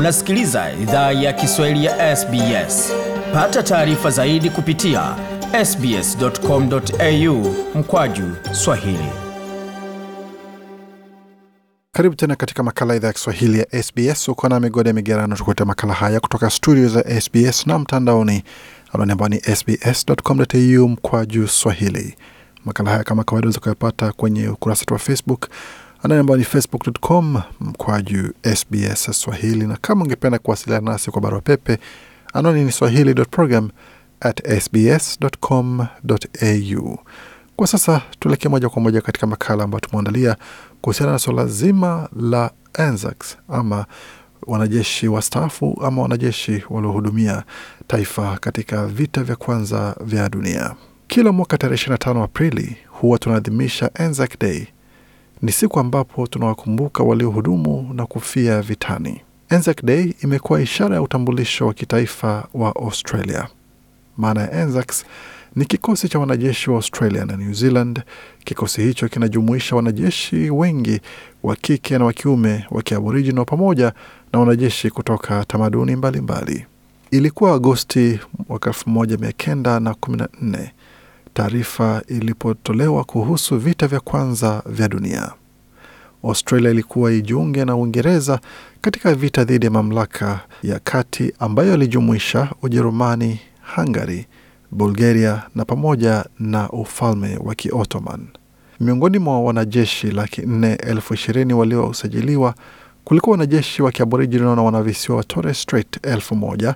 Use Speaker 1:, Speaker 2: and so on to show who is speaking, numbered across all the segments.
Speaker 1: Unasikiliza idhaa ya Kiswahili ya SBS. Pata taarifa zaidi kupitia sbs.com.au mkwaju swahili.
Speaker 2: Karibu tena katika makala idhaa ya Kiswahili ya SBS. Uko na migode ya migerano, tukuletea makala haya kutoka studio za SBS na mtandaoni anwani ambao ni sbs.com.au mkwaju swahili. Makala haya kama kawaida unaweza kuyapata kwenye ukurasa wetu wa Facebook anwani ambayo ni facebook.com mkwaju SBS Swahili, na kama ungependa kuwasiliana nasi kwa barua pepe, anani ni swahili.program. Kwa sasa tuelekee moja kwa moja katika makala ambayo tumeandalia kuhusiana na suala zima la ANZACs ama wanajeshi wastaafu ama wanajeshi waliohudumia taifa katika vita vya kwanza vya dunia. Kila mwaka tarehe 25 Aprili huwa tunaadhimisha Anzac Day. Ni siku ambapo tunawakumbuka waliohudumu na kufia vitani. Anzac Day imekuwa ishara ya utambulisho wa kitaifa wa Australia. Maana ya ANZACs ni kikosi cha wanajeshi wa Australia na New Zealand. Kikosi hicho kinajumuisha wanajeshi wengi wa kike na wa kiume wa kiaboriginal pamoja na wanajeshi kutoka tamaduni mbalimbali mbali. Ilikuwa Agosti mwaka 1914 taarifa ilipotolewa kuhusu vita vya kwanza vya dunia. Australia ilikuwa ijiunge na Uingereza katika vita dhidi ya mamlaka ya kati ambayo ilijumuisha Ujerumani, Hungary, Bulgaria na pamoja na ufalme wa Kiottoman. Miongoni mwa wanajeshi laki nne elfu ishirini waliosajiliwa kulikuwa wanajeshi wa kiaboriginal na wanavisiwa wa Torres Strait elfu moja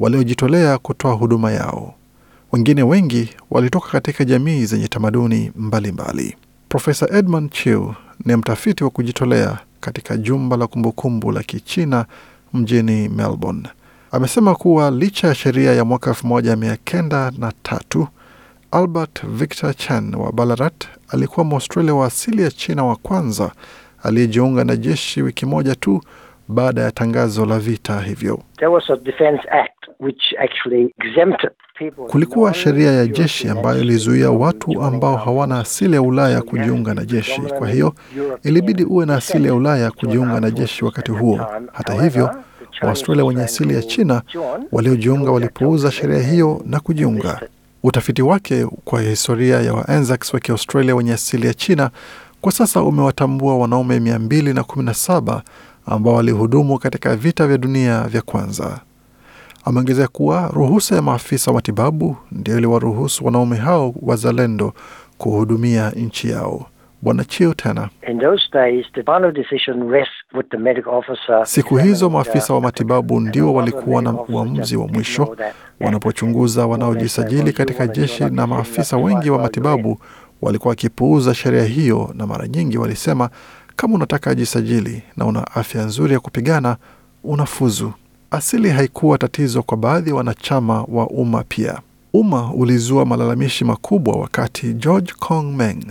Speaker 2: waliojitolea kutoa huduma yao. Wengine wengi walitoka katika jamii zenye tamaduni mbalimbali. Profesa Edmund Chiu ni mtafiti wa kujitolea katika jumba la kumbukumbu la Kichina mjini Melbourne. Amesema kuwa licha ya sheria ya mwaka elfu moja mia kenda na tatu Albert Victor Chan wa Ballarat alikuwa Mwaustralia wa asili ya China wa kwanza aliyejiunga na jeshi wiki moja tu baada ya tangazo la vita hivyo. Kulikuwa sheria ya jeshi ambayo ilizuia watu ambao hawana asili ya Ulaya kujiunga na jeshi. Kwa hiyo ilibidi uwe na asili ya Ulaya kujiunga na jeshi wakati huo. Hata hivyo Waaustralia wenye asili ya China waliojiunga walipuuza sheria hiyo na kujiunga. Utafiti wake kwa historia ya Waanzacs wa Kiaustralia wenye asili ya China kwa sasa umewatambua wanaume 217 ambao walihudumu katika vita vya dunia vya kwanza. Ameongezea kuwa ruhusa ya maafisa wa matibabu ndio iliwaruhusu wanaume hao wazalendo kuhudumia nchi yao. Bwana Chiu tena, siku hizo maafisa wa matibabu ndio walikuwa na uamuzi wa mwisho wanapochunguza wanaojisajili katika jeshi, na maafisa wengi wa matibabu walikuwa wakipuuza sheria hiyo, na mara nyingi walisema kama unataka jisajili na una afya nzuri ya kupigana, unafuzu. Asili haikuwa tatizo kwa baadhi ya wanachama wa umma. Pia umma ulizua malalamishi makubwa wakati George Kong Meng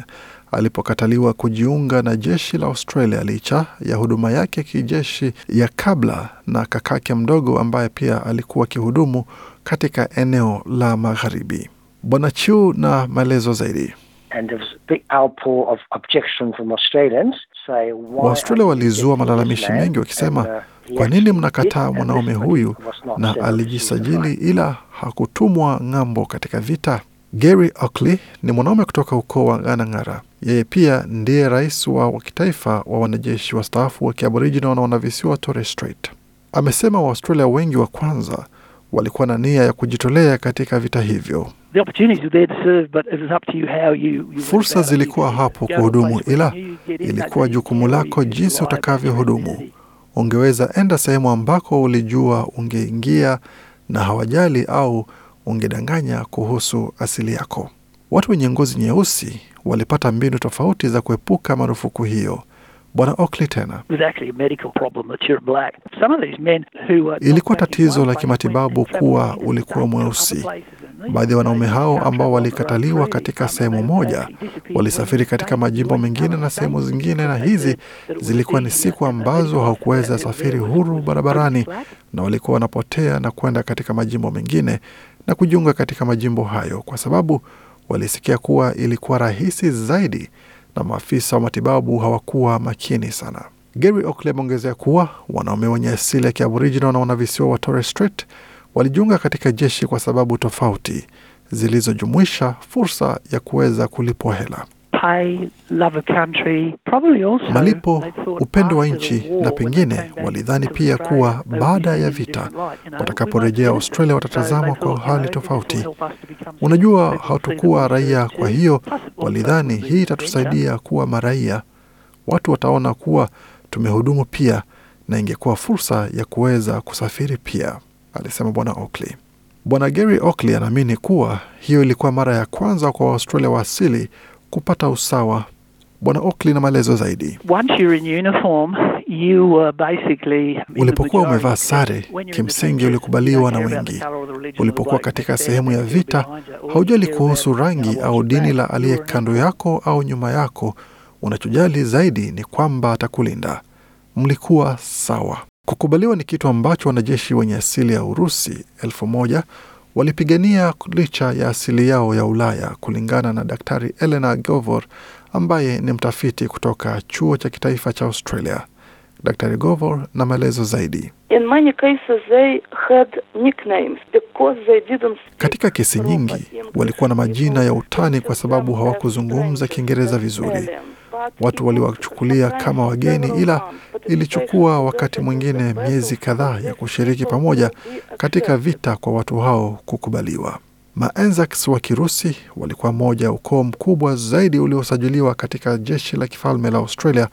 Speaker 2: alipokataliwa kujiunga na jeshi la Australia licha ya huduma yake ya kijeshi ya kabla na kakake mdogo ambaye pia alikuwa akihudumu katika eneo la magharibi. Bwana Chiu na maelezo zaidi. Waaustralia walizua malalamishi mengi wakisema, kwa nini mnakataa mwanaume huyu na alijisajili ila hakutumwa ng'ambo katika vita? Gary Oakley ni mwanaume kutoka ukoo wa Ganangara. Yeye pia ndiye rais wa kitaifa wa wanajeshi wastaafu wa kiaboriginal na wanavisiwa Torres Strait. Amesema Waaustralia wengi wa kwanza walikuwa na nia ya kujitolea katika vita hivyo. Fursa zilikuwa hapo kuhudumu, ila ilikuwa jukumu lako jinsi utakavyohudumu. Ungeweza enda sehemu ambako ulijua ungeingia na hawajali, au ungedanganya kuhusu asili yako. Watu wenye ngozi nyeusi walipata mbinu tofauti za kuepuka marufuku hiyo. Bwana Oakley tena, ilikuwa tatizo la kimatibabu kuwa ulikuwa mweusi. Baadhi ya wanaume hao ambao walikataliwa katika sehemu moja walisafiri katika majimbo mengine na sehemu zingine, na hizi zilikuwa ni siku ambazo hawakuweza safiri huru barabarani, na walikuwa wanapotea na kwenda katika majimbo mengine na kujiunga katika majimbo hayo, kwa sababu walisikia kuwa ilikuwa rahisi zaidi na maafisa wa matibabu hawakuwa makini sana. Gary Oakley ameongezea kuwa wanaume wenye asili ya kiaboriginal na wanavisiwa wa Torres Strait walijiunga katika jeshi kwa sababu tofauti zilizojumuisha fursa ya kuweza kulipwa hela, malipo, upendo wa nchi, na pengine walidhani pia kuwa baada ya vita watakaporejea Australia watatazamwa kwa hali tofauti. Unajua, hatukuwa raia, kwa hiyo walidhani hii itatusaidia kuwa maraia. Watu wataona kuwa tumehudumu pia, na ingekuwa fursa ya kuweza kusafiri pia, alisema Bwana Oakley. Bwana Gary Oakley anaamini kuwa hiyo ilikuwa mara ya kwanza kwa Waustralia wa asili kupata usawa. Bwana Oakley na maelezo zaidi. Ulipokuwa umevaa sare, kimsingi ulikubaliwa na wengi. Ulipokuwa katika sehemu ya vita, haujali kuhusu rangi au dini la aliye kando yako au nyuma yako. Unachojali zaidi ni kwamba atakulinda. Mlikuwa sawa. Kukubaliwa ni kitu ambacho wanajeshi wenye asili ya Urusi elfu moja walipigania licha ya asili yao ya Ulaya, kulingana na Daktari Elena Govor ambaye ni mtafiti kutoka chuo cha kitaifa cha Australia. Daktari Govor na maelezo zaidi.
Speaker 3: In many cases they had nicknames because they didn't
Speaker 2: Katika kesi nyingi walikuwa na majina ya utani kwa sababu hawakuzungumza Kiingereza vizuri. Watu waliwachukulia kama wageni, ila ilichukua wakati mwingine miezi kadhaa ya kushiriki pamoja katika vita kwa watu hao kukubaliwa. Maenzaks wa Kirusi walikuwa moja ya ukoo mkubwa zaidi uliosajiliwa katika jeshi la kifalme la Australia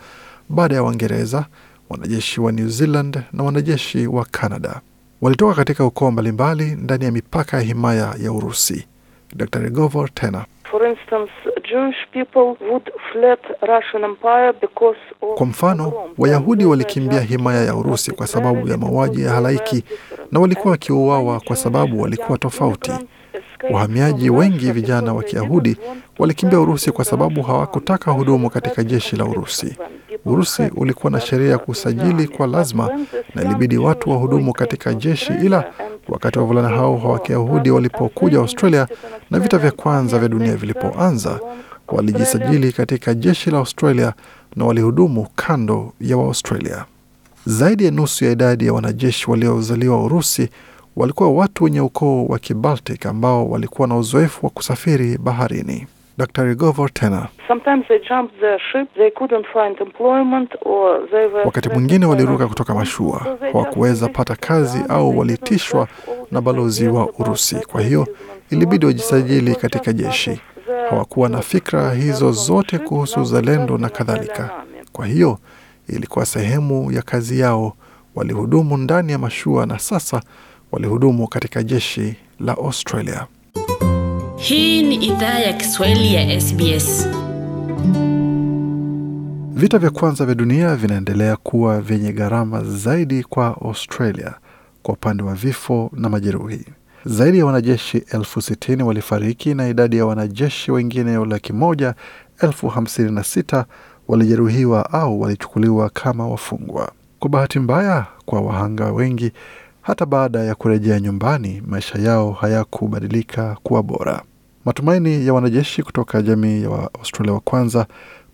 Speaker 2: baada ya Waingereza, wanajeshi wa New Zealand na wanajeshi wa Canada. Walitoka katika ukoo mbalimbali ndani ya mipaka ya himaya ya Urusi. Dr. Govor tena
Speaker 3: For instance, Jewish people would fled Russian Empire because of
Speaker 2: Kwa mfano, Wayahudi walikimbia himaya ya Urusi kwa sababu ya mauaji ya halaiki na walikuwa wakiuawa kwa sababu walikuwa tofauti. Wahamiaji wengi vijana wa Kiyahudi walikimbia Urusi kwa sababu hawakutaka hudumu katika jeshi la Urusi. Urusi ulikuwa na sheria ya kusajili kwa lazima na ilibidi watu wahudumu katika jeshi, ila wakati wavulana hao wa Kiyahudi walipokuja Australia na vita vya kwanza vya dunia vilipoanza, walijisajili katika jeshi la Australia na walihudumu kando ya Waaustralia. Zaidi ya nusu ya idadi ya wanajeshi waliozaliwa Urusi walikuwa watu wenye ukoo wa Kibaltic ambao walikuwa na uzoefu wa kusafiri baharini. Dr. Govor tena
Speaker 3: Sometimes they jumped their ship, they couldn't find employment or they were
Speaker 2: Wakati mwingine waliruka kutoka mashua, hawakuweza pata kazi au walitishwa na balozi wa Urusi. Kwa hiyo ilibidi wajisajili katika jeshi. Hawakuwa na fikra hizo zote kuhusu uzalendo na kadhalika. Kwa hiyo ilikuwa sehemu ya kazi yao. Walihudumu ndani ya mashua na sasa walihudumu katika jeshi la Australia.
Speaker 4: Hii ni idhaa ya Kiswahili ya SBS.
Speaker 2: Vita vya kwanza vya dunia vinaendelea kuwa vyenye gharama zaidi kwa Australia kwa upande wa vifo na majeruhi. Zaidi ya wanajeshi elfu sitini walifariki na idadi ya wanajeshi wengine laki moja elfu hamsini na sita walijeruhiwa au walichukuliwa kama wafungwa. Kwa bahati mbaya kwa wahanga wengi, hata baada ya kurejea nyumbani, maisha yao hayakubadilika kuwa bora. Matumaini ya wanajeshi kutoka jamii ya Waaustralia wa kwanza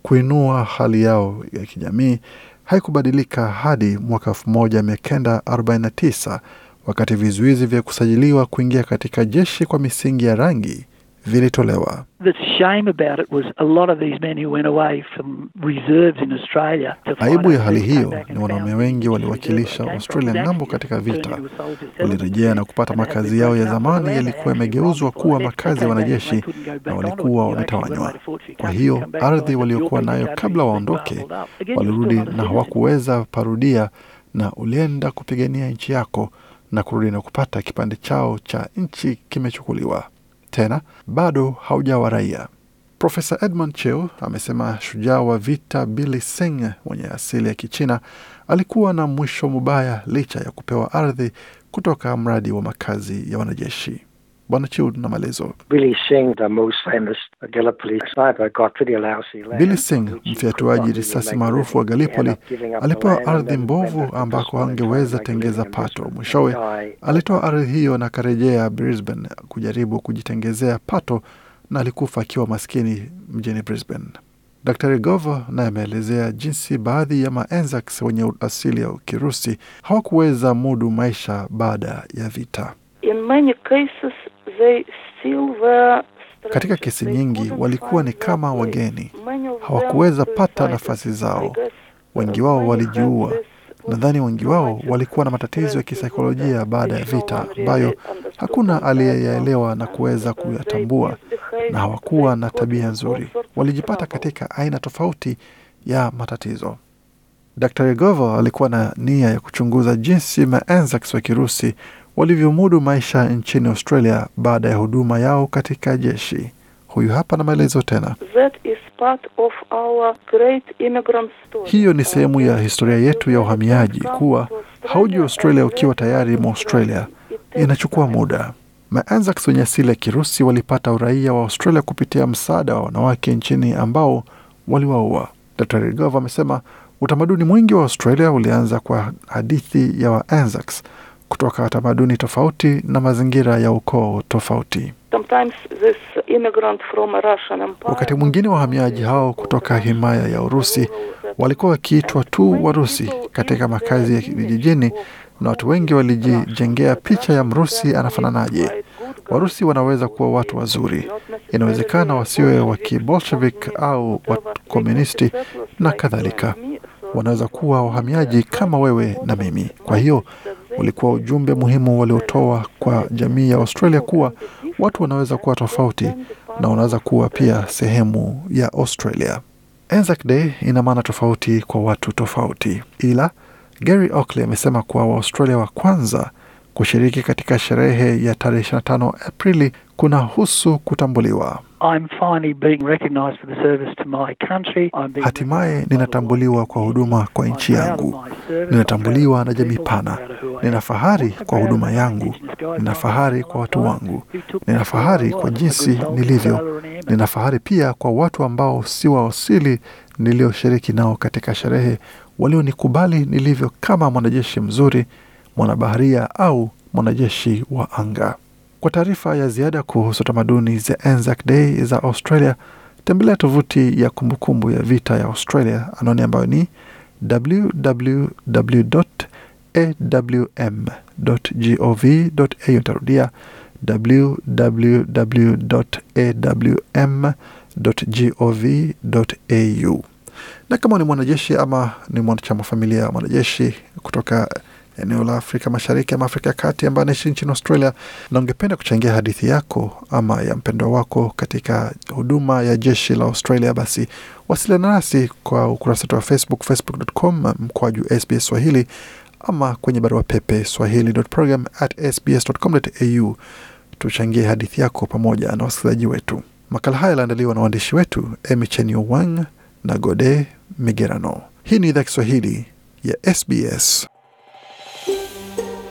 Speaker 2: kuinua hali yao ya kijamii haikubadilika hadi mwaka 1949 wakati vizuizi vya kusajiliwa kuingia katika jeshi kwa misingi ya rangi vilitolewa.
Speaker 5: The shame about it was a lot of these men who went away from reserves in Australia to fight
Speaker 2: Aibu ya hali hiyo ni wanaume wengi waliwakilisha. Australia ng'ambo katika vita, walirejea na kupata makazi yao ya zamani yalikuwa yamegeuzwa kuwa makazi ya wanajeshi na walikuwa wametawanywa. Kwa hiyo ardhi waliokuwa nayo kabla waondoke walirudi na hawakuweza parudia, na ulienda kupigania nchi yako na kurudi na kupata kipande chao cha nchi kimechukuliwa tena, bado haujawa raia. Profesa Edmund Cheo amesema shujaa wa vita Billy Singh mwenye asili ya Kichina alikuwa na mwisho mubaya licha ya kupewa ardhi kutoka mradi wa makazi ya wanajeshi. Bwana Child na maelezo.
Speaker 6: Billy Singh, the most famous Gallipoli sniper, got pretty lousy land.
Speaker 2: Billy Singh,
Speaker 6: which
Speaker 2: mfyatuaji risasi maarufu wa
Speaker 6: galipoli
Speaker 2: Gallipoli, alipewa ardhi mbovu ambako
Speaker 6: Brisbane and tried
Speaker 2: hangeweza
Speaker 6: to make a
Speaker 2: tengeza pato. Mwishowe alitoa ardhi hiyo na akarejea Brisbane kujaribu kujitengezea pato, na alikufa akiwa maskini mjini Brisbane. Daktari Govo naye ameelezea jinsi baadhi ya maanzacs wenye asili ya Kirusi hawakuweza mudu maisha baada ya vita.
Speaker 3: In many cases,
Speaker 2: Katika kesi nyingi walikuwa ni kama wageni, hawakuweza pata nafasi zao. Wengi wao walijiua. Nadhani wengi wao walikuwa na matatizo ya kisaikolojia baada ya vita ambayo hakuna aliyeyaelewa na kuweza kuyatambua, na hawakuwa na tabia nzuri. Walijipata katika aina tofauti ya matatizo. Dr. Govo alikuwa na nia ya kuchunguza jinsi maanzacs wa Kirusi walivyomudu maisha nchini Australia baada ya huduma yao katika jeshi. Huyu hapa na maelezo tena.
Speaker 3: That is part of our great immigrant story.
Speaker 2: Hiyo ni sehemu ya historia yetu ya uhamiaji, kuwa hauji Australia ukiwa tayari mwa Australia, inachukua muda. Maanzacs wenye asili ya Kirusi walipata uraia wa Australia kupitia msaada wa wanawake nchini ambao waliwaua. Dr. Rigov amesema utamaduni mwingi wa Australia ulianza kwa hadithi ya Waanzacs kutoka tamaduni tofauti na mazingira ya ukoo tofauti. Wakati mwingine wahamiaji hao kutoka himaya ya Urusi walikuwa wakiitwa tu Warusi katika makazi ya vijijini, na watu wengi walijijengea picha ya Mrusi anafananaje. Warusi wanaweza kuwa watu wazuri, inawezekana wasiwe wa kibolshevik au wakomunisti na kadhalika. Wanaweza kuwa wahamiaji kama wewe na mimi. Kwa hiyo ulikuwa ujumbe muhimu waliotoa kwa jamii ya Australia kuwa watu wanaweza kuwa tofauti na wanaweza kuwa pia sehemu ya Australia. Anzac Day ina maana tofauti kwa watu tofauti, ila Gary Oakley amesema kuwa Waaustralia wa kwanza kushiriki katika sherehe ya tarehe 25 Aprili kuna husu kutambuliwa.
Speaker 5: I'm finally being recognised for the service to my country. I'm being
Speaker 2: Hatimaye ninatambuliwa kwa huduma kwa nchi yangu, ninatambuliwa na jamii pana. Nina fahari kwa huduma yangu, nina fahari kwa watu wangu, nina fahari kwa jinsi nilivyo, nina fahari pia kwa watu ambao si wa asili nilioshiriki nao katika sherehe, walionikubali nilivyo kama mwanajeshi mzuri, mwanabaharia au mwanajeshi wa anga. Kwa taarifa ya ziada kuhusu tamaduni za Anzac Day za Australia, tembelea tovuti ya kumbukumbu ya vita ya Australia, anwani ambayo ni www.awm.gov.au. Tarudia www.awm.gov.au. Na kama ni mwanajeshi ama ni mwanachama wa familia ya mwanajeshi kutoka eneo la Afrika Mashariki ama Afrika ya Kati ambaye anaishi nchini Australia na ungependa kuchangia hadithi yako ama ya mpendwa wako katika huduma ya jeshi la Australia, basi wasiliana nasi kwa ukurasa wetu wa Facebook, facebook.com mkwaju SBS Swahili ama kwenye barua pepe swahili.program@sbs.com.au. Tuchangie hadithi yako pamoja na wasikilizaji wetu. Makala haya yaliandaliwa na waandishi wetu Emichenio Wang na Gode Migerano. Hii ni idhaa Kiswahili ya SBS.